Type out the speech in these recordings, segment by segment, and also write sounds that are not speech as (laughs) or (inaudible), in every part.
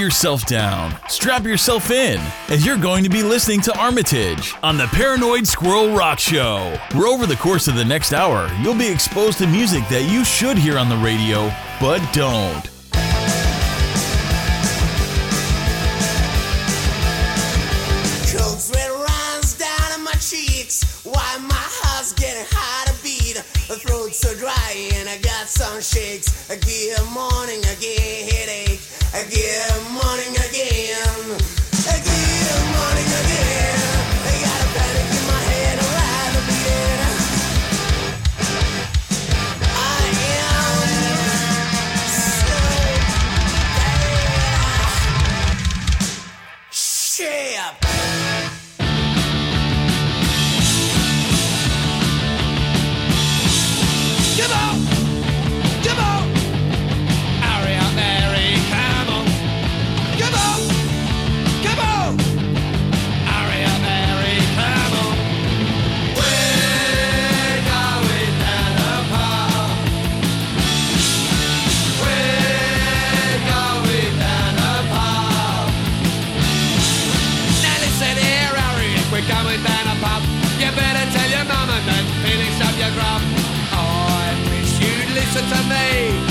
Yourself down, strap yourself in, as you're going to be listening to Armitage on the Paranoid Squirrel Rock Show, where over the course of the next hour, you'll be exposed to music that you should hear on the radio, but don't. So dry and I got some shakes. I morning again headache. Get morning again. Listen to.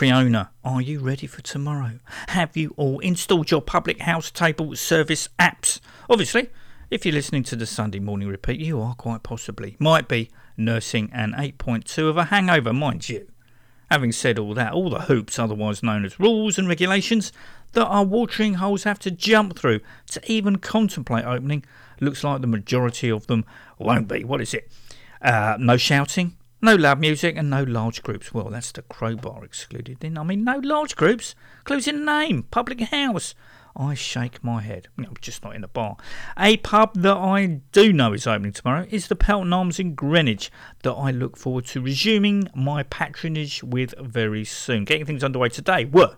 Acreona, are you ready for tomorrow? Have you all installed your public house table service apps? Obviously, if you're listening to the Sunday morning repeat, you are quite possibly, might be, nursing an 8.2 of a hangover, mind you. Having said all that, all the hoops, otherwise known as rules and regulations, that our watering holes have to jump through to even contemplate opening, looks like the majority of them won't be. What is it? Uh, no shouting, no loud music, and no large groups. Well, that's the Crobar excluded then. I mean, no large groups. Clues in name. Public house. I shake my head. No, just not in a bar. A pub that I do know is opening tomorrow is the Pelton Arms in Greenwich that I look forward to resuming my patronage with very soon. Getting things underway today were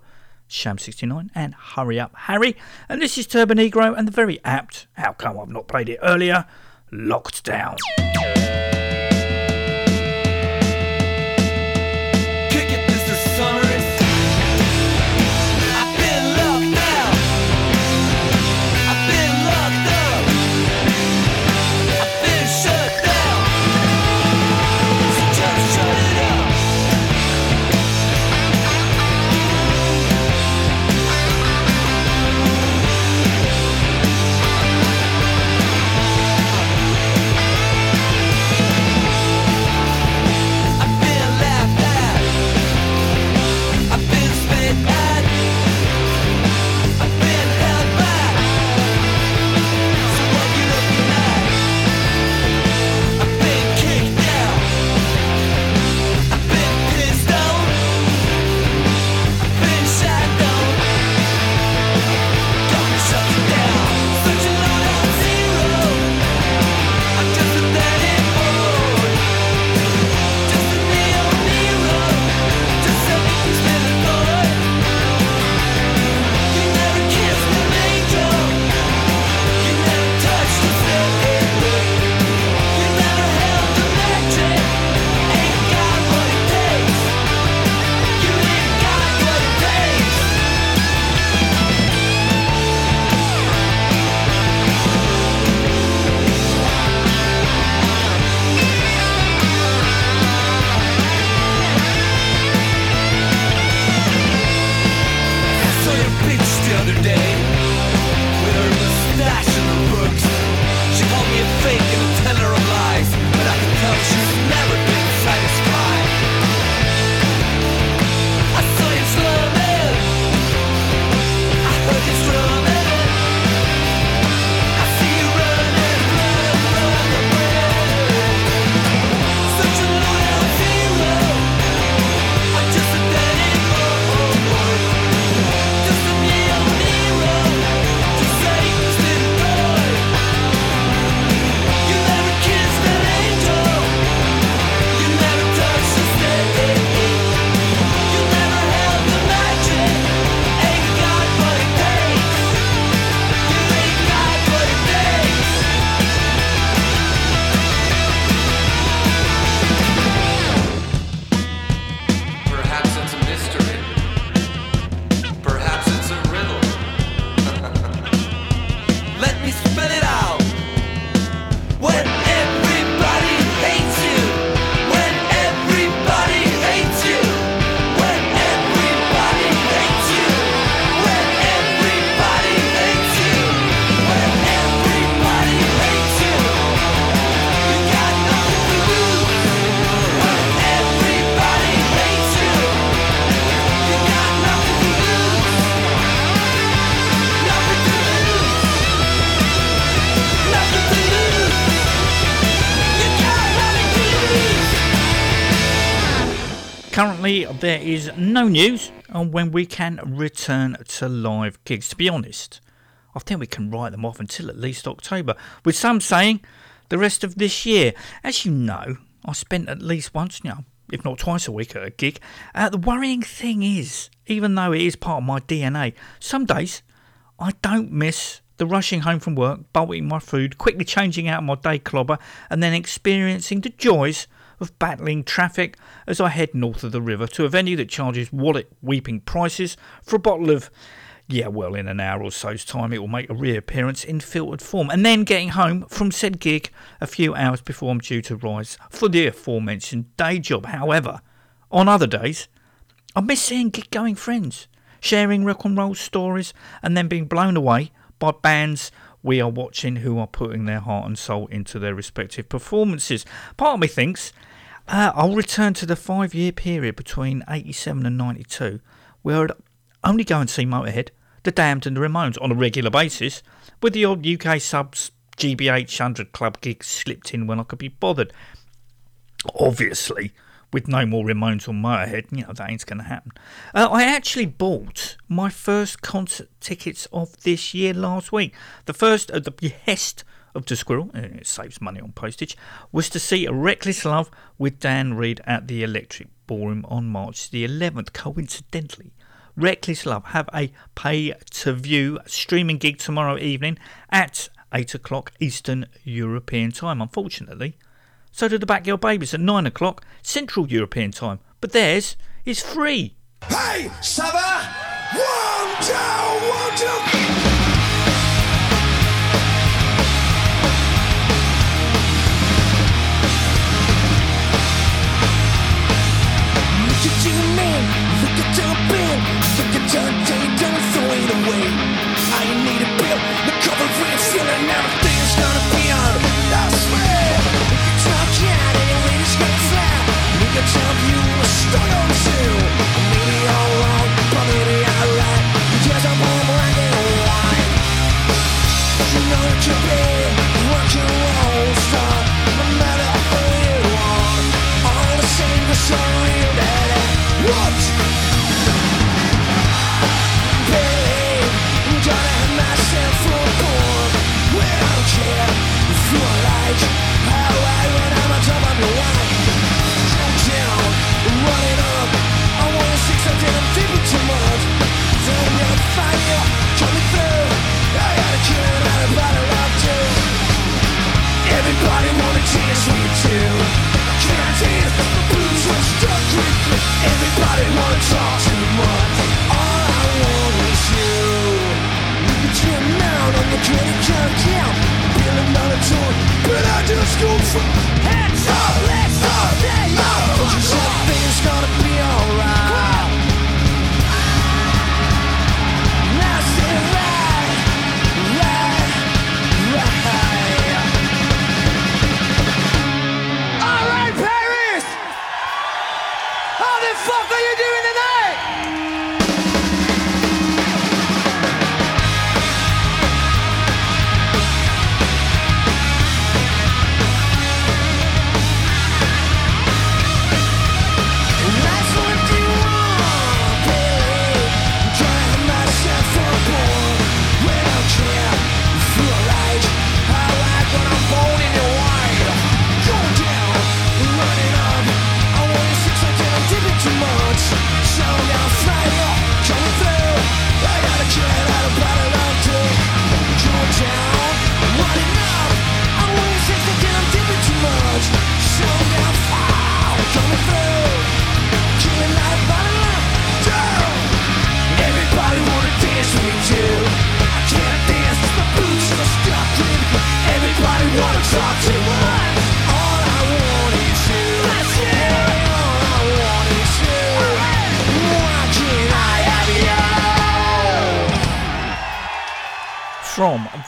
Sham69 and Hurry Up Harry. And this is Turbonegro and the very apt, how come I've not played it earlier, Locked Down. There is no news on when we can return to live gigs. To be honest, I think we can write them off until at least October, with some saying the rest of this year. As you know, I spent at least once, you know, if not twice a week at a gig. Uh, the worrying thing is, even though it is part of my DNA, some days I don't miss the rushing home from work, bolting my food, quickly changing out my day clobber, and then experiencing the joys of battling traffic as I head north of the river to a venue that charges wallet weeping prices for a bottle of. Yeah, well, in an hour or so's time, it will make a reappearance in filtered form, and then getting home from said gig a few hours before I'm due to rise for the aforementioned day job. However, on other days, I miss seeing gig going friends, sharing rock and roll stories, and then being blown away by bands we are watching who are putting their heart and soul into their respective performances. Part of me thinks Uh, I'll return to the five year period between 87 and 92, where I'd only go and see Motorhead, The Damned, and The Ramones on a regular basis, with the odd UK subs GBH 100 club gigs slipped in when I could be bothered. Obviously, with no more Ramones or Motorhead, you know, that ain't going to happen. Uh, I actually bought my first concert tickets of this year last week. The first at the behest of the Squirrel, uh, it saves money on postage, was to see a Reckless Love with Dan Reed at the Electric Ballroom on March the 11th. Coincidentally, Reckless Love have a pay to view streaming gig tomorrow evening at 8 o'clock Eastern European Time. Unfortunately, so do the Backyard Babies at 9 o'clock Central European Time, but theirs is free. Hey, Saba! One, two, one, two. You, man. Look at your pen. Look at your day, don't throw it away. I need a bill. The cover red feeling everything's gonna be on. I swear. Look at your cat and your gonna fly. Look at your view, stuck on two.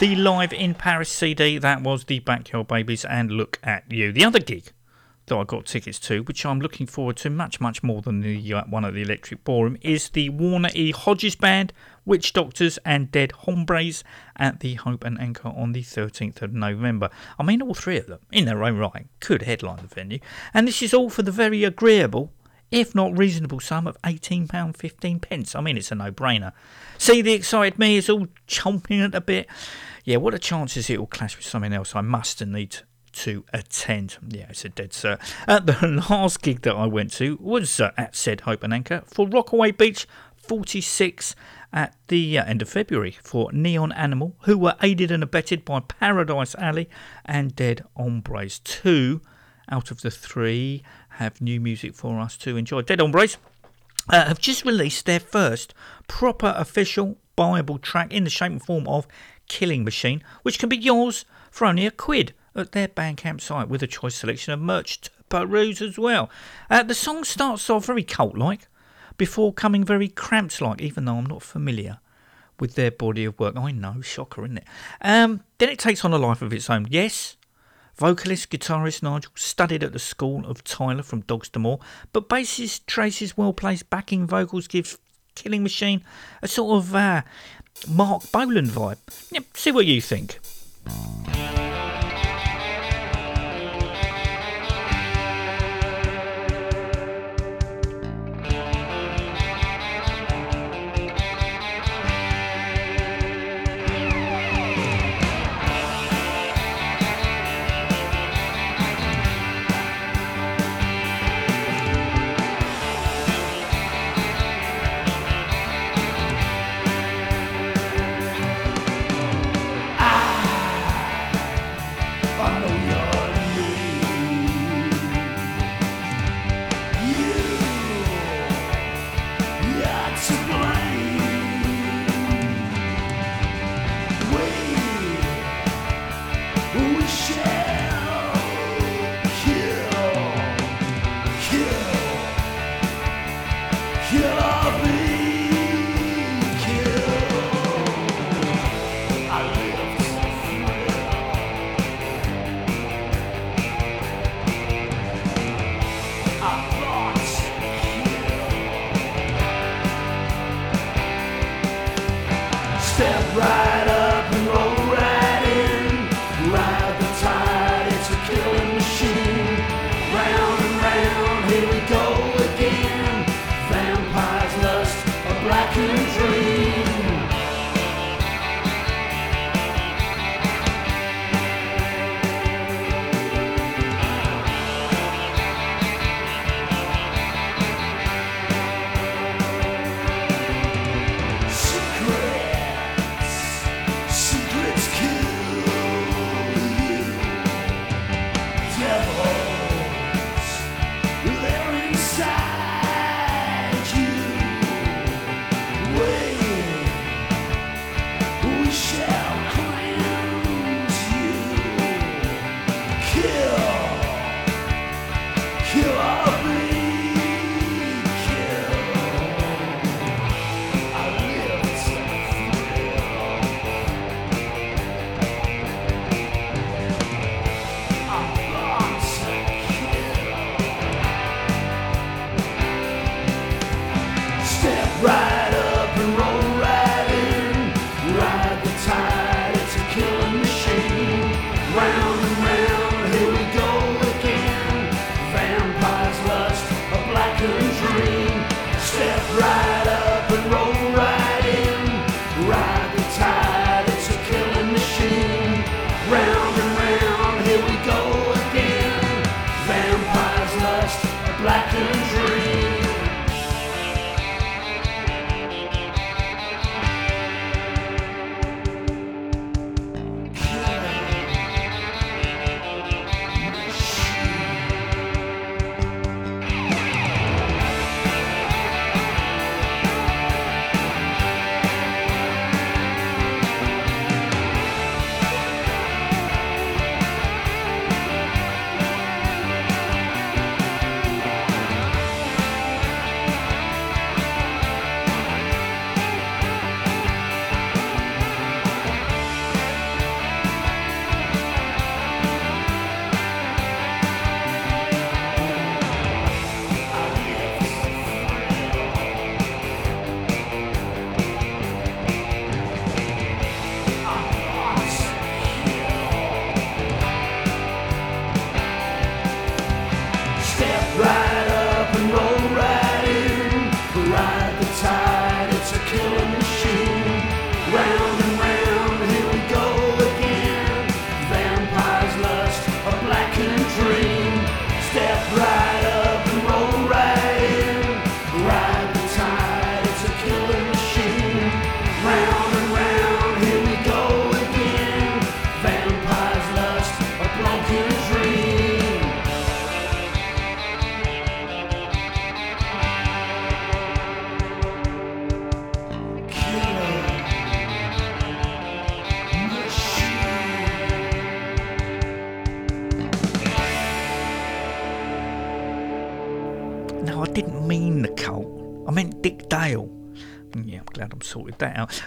The Live in Paris CD, that was the Backyard Babies and Look at You. The other gig that I got tickets to, which I'm looking forward to much, much more than the uh, one at the Electric Ballroom, is the Warner E. Hodges Band, Witch Doctors, and Dead Hombres at the Hope and Anchor on the 13th of November. I mean, all three of them, in their own right, could headline the venue. And this is all for the very agreeable if not reasonable sum of £18.15. pence. I mean, it's a no brainer. See, the excited me is all chomping at the bit. Yeah, what are chances it will clash with something else I must and need to attend? Yeah, it's a dead cert. Uh, the (laughs) last gig that I went to was uh, at said Hope and Anchor for Rockaway Beach 46 at the uh, end of February for Neon Animal, who were aided and abetted by Paradise Alley and Dead Hombres. Two out of the three have new music for us to enjoy. Dead Hombres uh, have just released their first proper official Bible track in the shape and form of Killing Machine, which can be yours for only a quid at their Bandcamp site with a choice selection of merch to peruse as well. Uh, the song starts off very cult like before coming very cramps like, even though I'm not familiar with their body of work. I know, shocker, isn't it? Um, then it takes on a life of its own. Yes, Vocalist, guitarist Nigel studied at the school of Tyla from Dogs D'Amour, but bassist Trace's well placed backing vocals give. Killing Machine, a sort of uh, Marc Bolan vibe. Yeah, see what you think.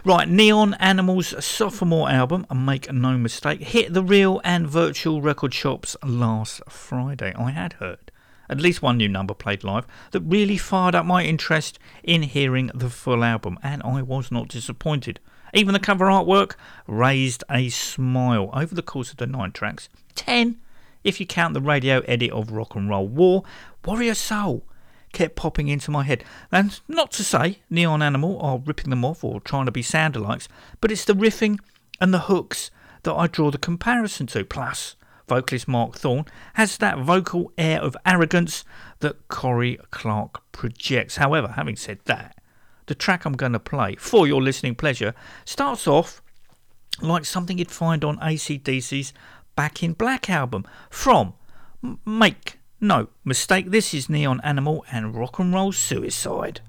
Right, Neon Animals' sophomore album, Make No Mistake, hit the real and virtual record shops last Friday. I had heard at least one new number played live that really fired up my interest in hearing the full album, and I was not disappointed. Even the cover artwork raised a smile over the course of the nine tracks. Ten, if you count the radio edit of Rock and Roll War, Warrior Soul kept popping into my head. And not to say Neon Animal are ripping them off or trying to be sound alikes, but it's the riffing and the hooks that I draw the comparison to. Plus, vocalist Mark Thorne has that vocal air of arrogance that Kory Clarke projects. However, having said that, the track I'm going to play for your listening pleasure starts off like something you'd find on ACDC's Back in Black album from Make No Mistake. This is Neon Animal and Rock and Roll Suicide.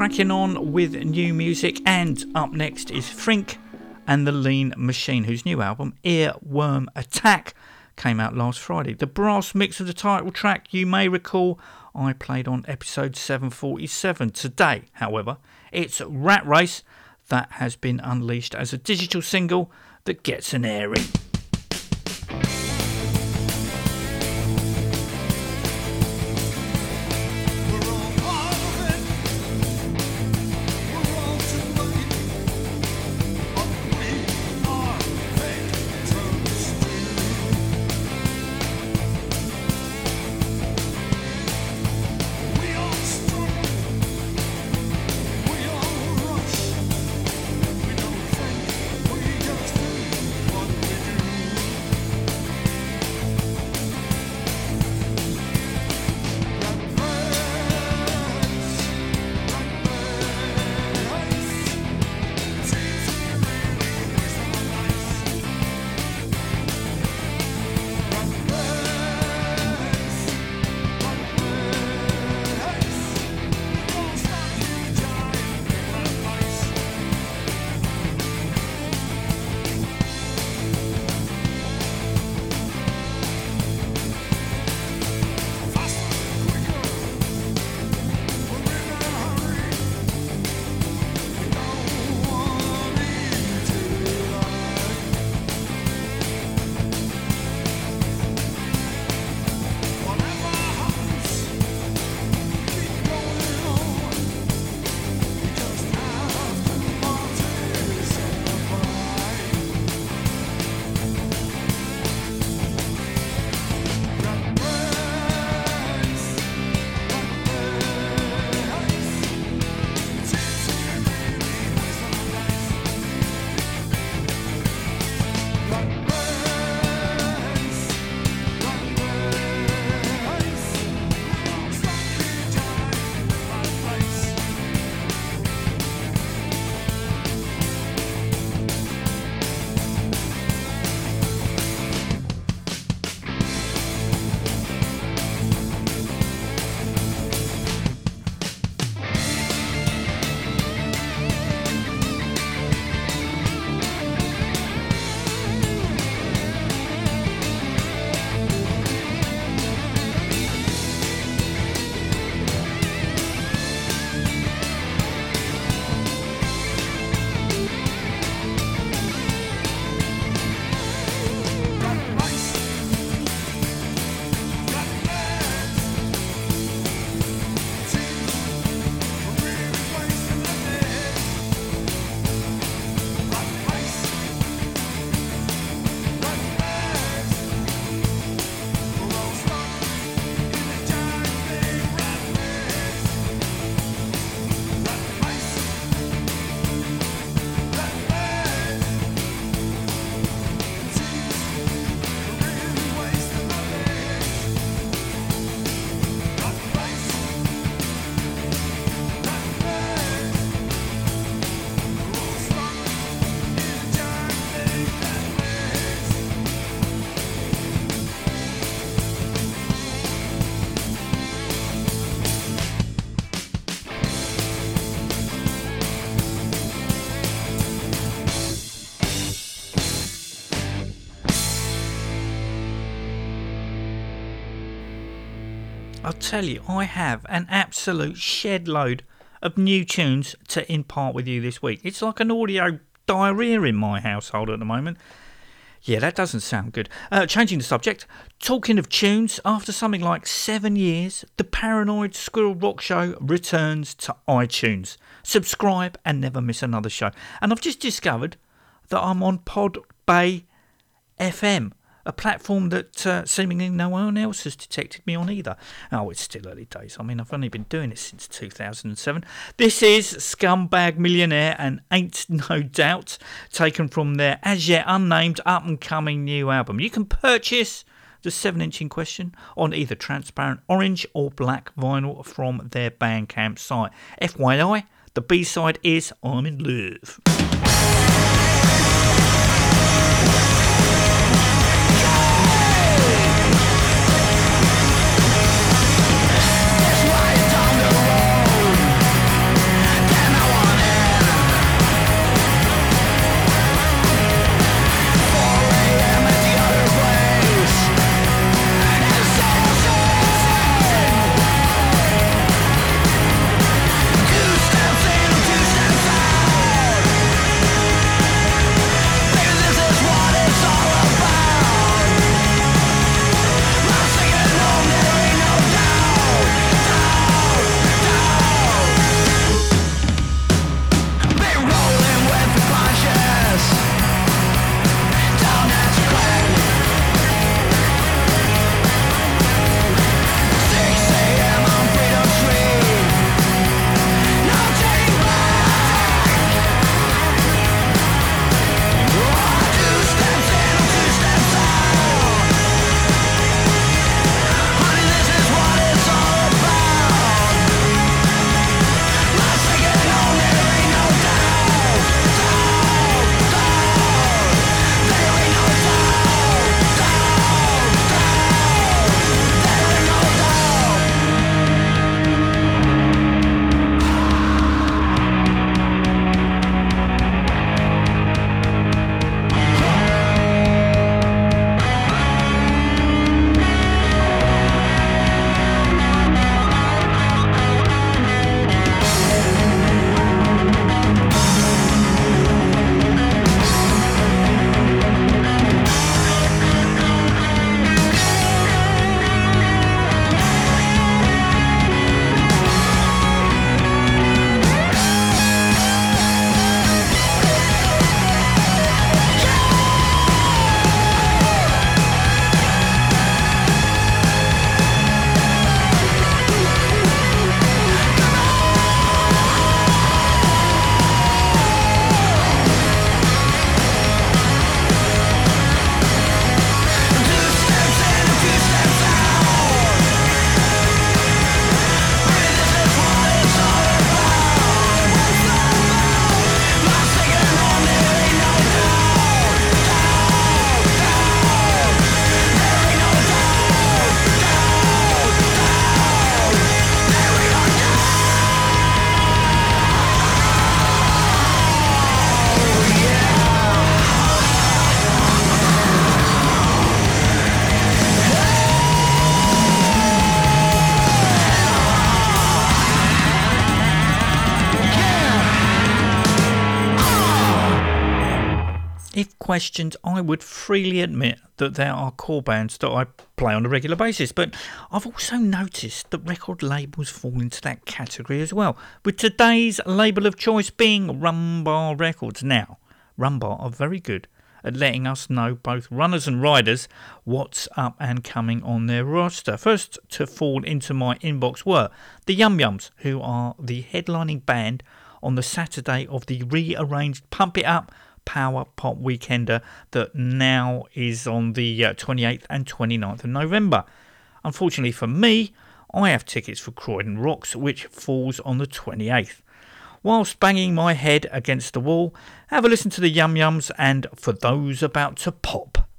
Cracking on with new music, and up next is Frenk and the Lean Machine, whose new album, Earworm Attack, came out last Friday. The brass mix of the title track, you may recall, I played on episode 747. Today, however, it's Rat Race that has been unleashed as a digital single that gets an airing. Tell you, I have an absolute shed load of new tunes to impart with you this week. It's like an audio diarrhea in my household at the moment. Yeah, that doesn't sound good. Uh, changing the subject, talking of tunes, after something like seven years, the Paranoid Squirrel Rock Show returns to iTunes. Subscribe and never miss another show. And I've just discovered that I'm on Pod Bay FM, a platform that uh, seemingly no one else has detected me on either. Oh, it's still early days. I mean, I've only been doing it since 2007. This is Scumbag Millionaire and Ain't No Doubt, taken from their as yet unnamed up and coming new album. You can purchase the 7 inch in question on either transparent orange or black vinyl from their Bandcamp site. FYI, the B side is I'm in Love. If questioned, I would freely admit that there are core bands that I play on a regular basis, but I've also noticed that record labels fall into that category as well, with today's label of choice being Rumbar Records. Now, Rumbar are very good at letting us know, both runners and riders, what's up and coming on their roster. First to fall into my inbox were the Yum Yums, who are the headlining band on the Saturday of the rearranged Pump It Up Power Pop Weekender that now is on the uh, 28th and 29th of November. Unfortunately for me, I have tickets for Croydon Rocks, which falls on the 28th. Whilst banging my head against the wall, have a listen to the Yum Yums and for those about to pop.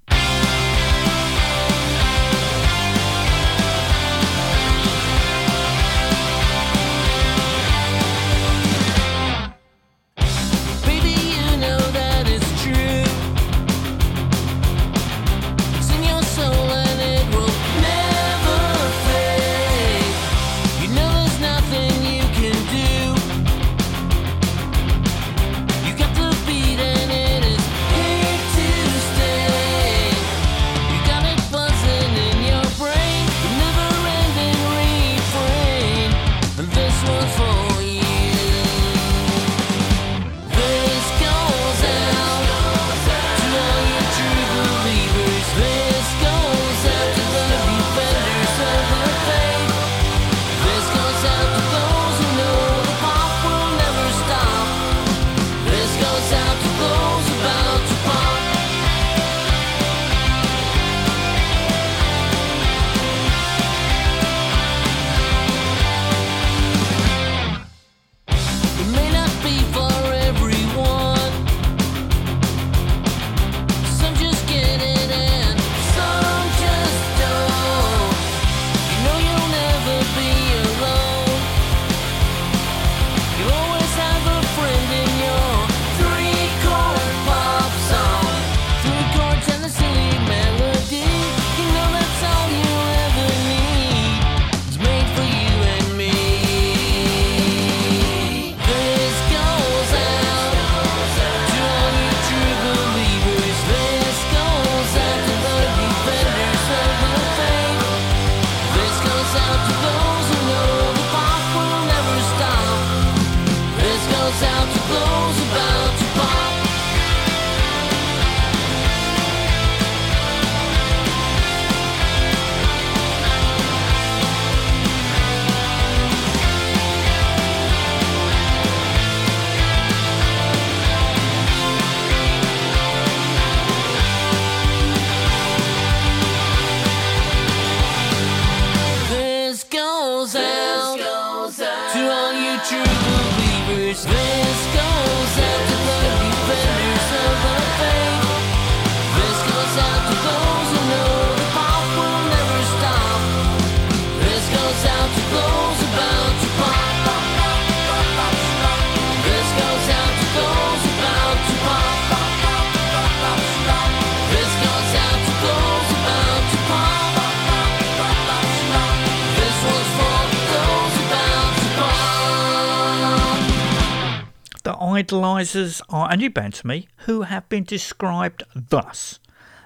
Idolizers are a new band to me who have been described thus.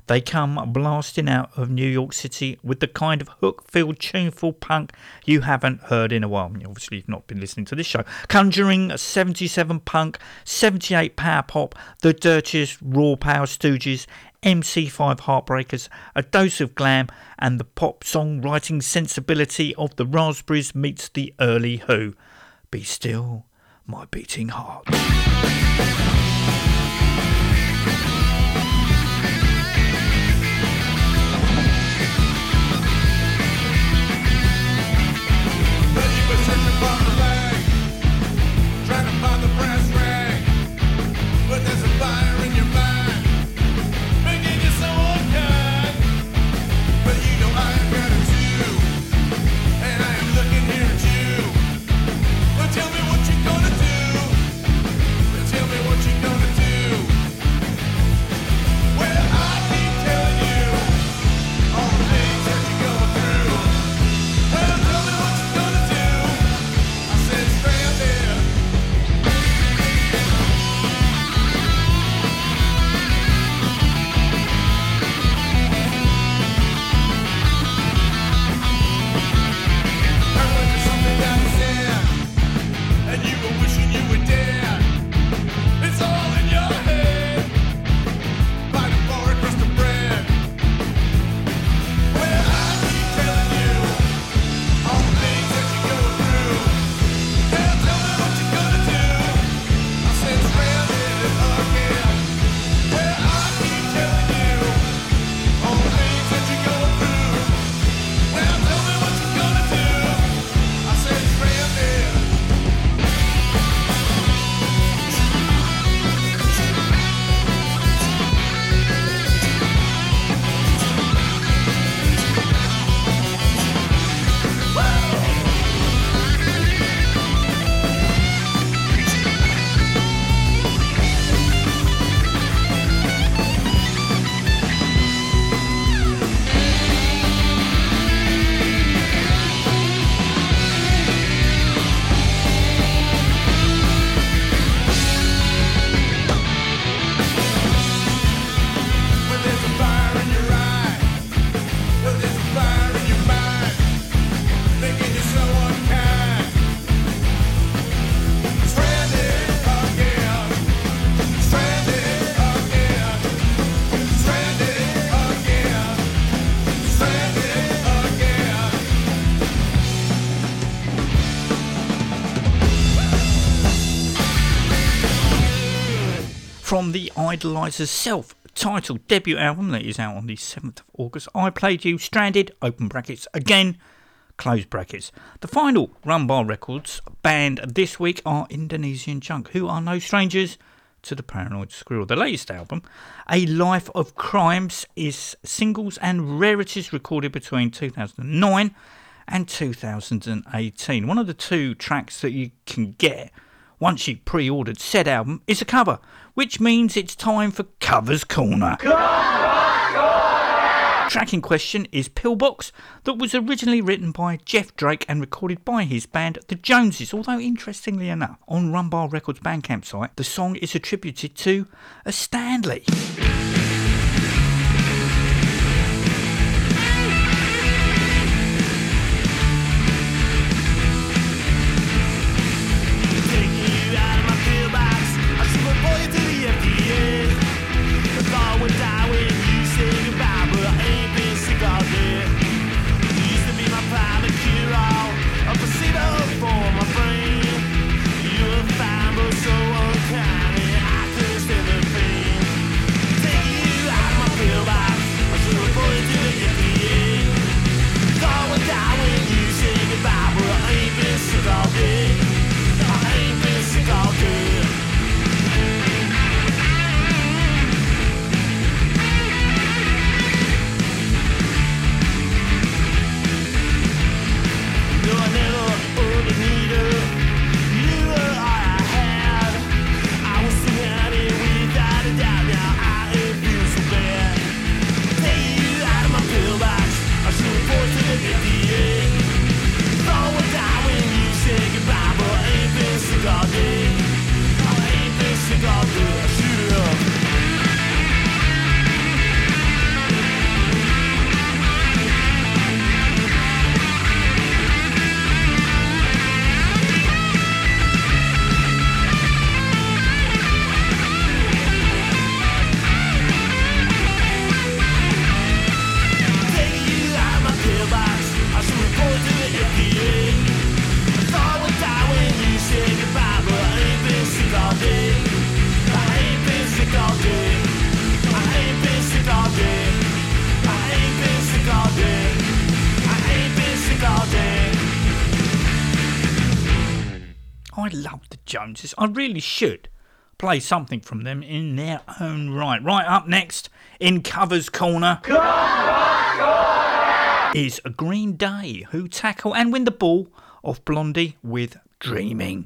They come blasting out of New York City with the kind of hook filled, tuneful punk you haven't heard in a while. Obviously, you've not been listening to this show. Conjuring 77 punk, 78 power pop, the dirtiest raw power stooges, MC5 heartbreakers, a dose of glam, and the pop songwriting sensibility of the Raspberries meets the early Who. Be still, my beating heart. Tell me the Idolizer's self titled debut album that is out on the 7th of August. I played you Stranded, open brackets, again, close brackets. The final Rumbar Records band this week are Indonesian Junk, who are no strangers to the Paranoid Squirrel. The latest album, A Life of Crimes, is singles and rarities recorded between 2009 and 2018. One of the two tracks that you can get once you pre ordered said album is a cover, which means it's time for Covers Corner. Track in question is Pillbox, that was originally written by Jeff Drake and recorded by his band The Joneses. Although, interestingly enough, on Rumbar Records Bandcamp site, the song is attributed to a Stanley. Joneses. I really should play something from them in their own right. Right up next in Covers Corner is a Green Day, who tackle and win the ball off Blondie with Dreaming.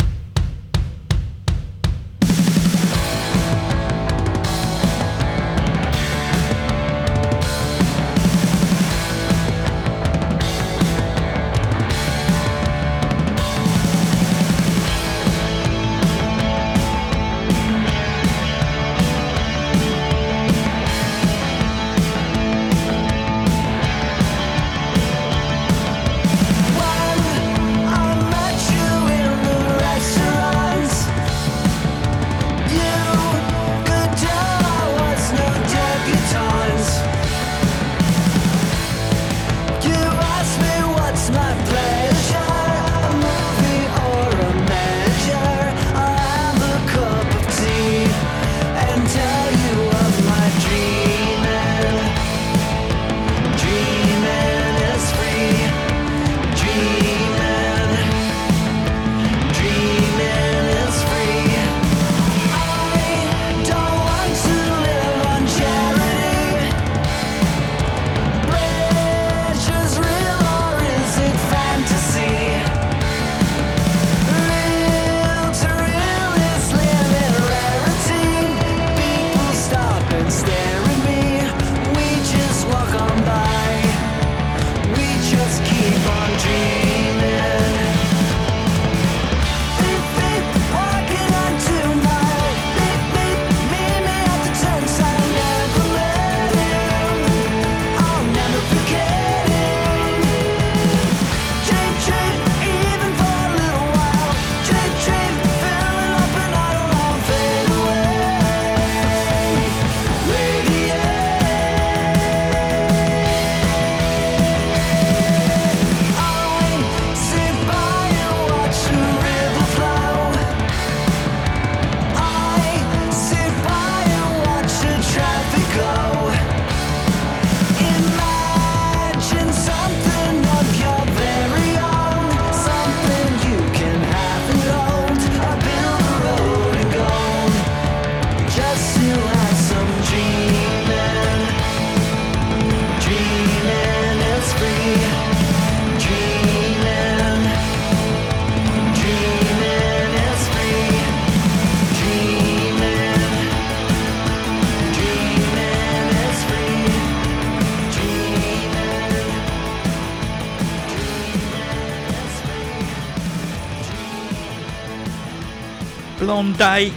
Blonde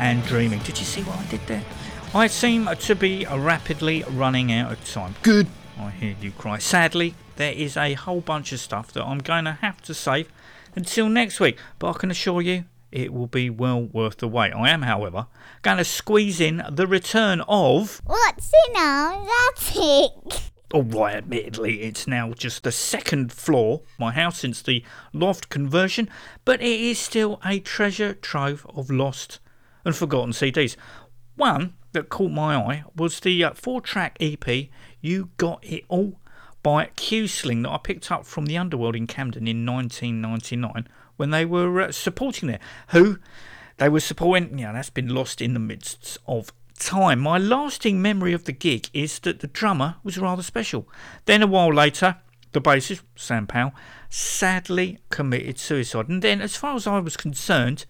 and Dreaming. Did you see what I did there? I seem to be rapidly running out of time. Good, I hear you cry. Sadly, there is a whole bunch of stuff that I'm going to have to save until next week, but I can assure you it will be well worth the wait. I am, however, going to squeeze in the return of. What's in now? That's (laughs) All right, admittedly, it's now just the second floor, my house since the loft conversion, but it is still a treasure trove of lost and forgotten CDs. One that caught my eye was the uh, four track EP You Got It All by Q Sling that I picked up from the Underworld in Camden in 1999 when they were uh, supporting there. Who they were supporting, yeah, that's been lost in the midst of time. My lasting memory of the gig is that the drummer was rather special. Then a while later, the bassist, Sam Powell, sadly committed suicide. And then, as far as I was concerned,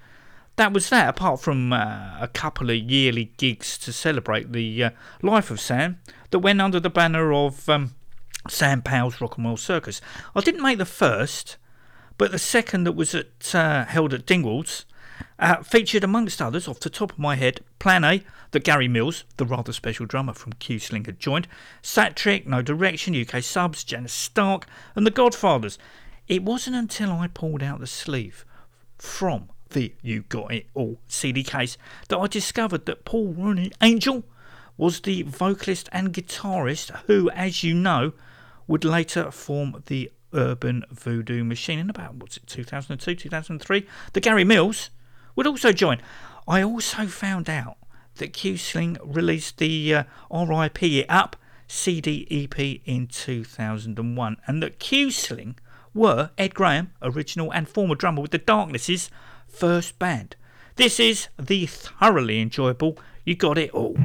that was that, apart from uh, a couple of yearly gigs to celebrate the uh, life of Sam that went under the banner of um, Sam Powell's Rock and Roll Circus. I didn't make the first, but the second that was at, uh, held at Dingwalls uh, featured, amongst others, off the top of my head, Plan A, that Gary Mills, the rather special drummer from Q Sling, had joined, Satrick, No Direction, UK Subs, Janus Stark, and The Godfathers. It wasn't until I pulled out the sleeve from the You Got It All CD case that I discovered that Paul Ronney Angel was the vocalist and guitarist who, as you know, would later form the Urban Voodoo Machine in about, what's it, 2002, 2003? The Gary Mills would also join. I also found out that Q Sling released the uh, RIP Up CD EP in 2001 and that Q Sling were Ed Graham, original and former drummer with the Darkness's, first band. This is the thoroughly enjoyable You Got It All.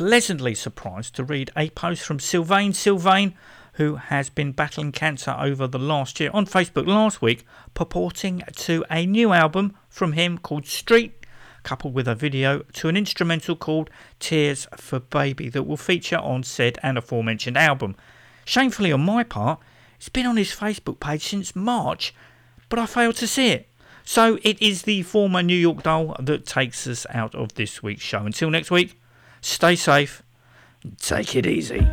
Pleasantly surprised to read a post from Sylvain Sylvain, who has been battling cancer over the last year on Facebook last week, purporting to a new album from him called Street, coupled with a video to an instrumental called Tears for Baby that will feature on said and aforementioned album. Shamefully, on my part, it's been on his Facebook page since March, but I failed to see it. So it is the former New York doll that takes us out of this week's show. Until next week, stay safe, take it easy.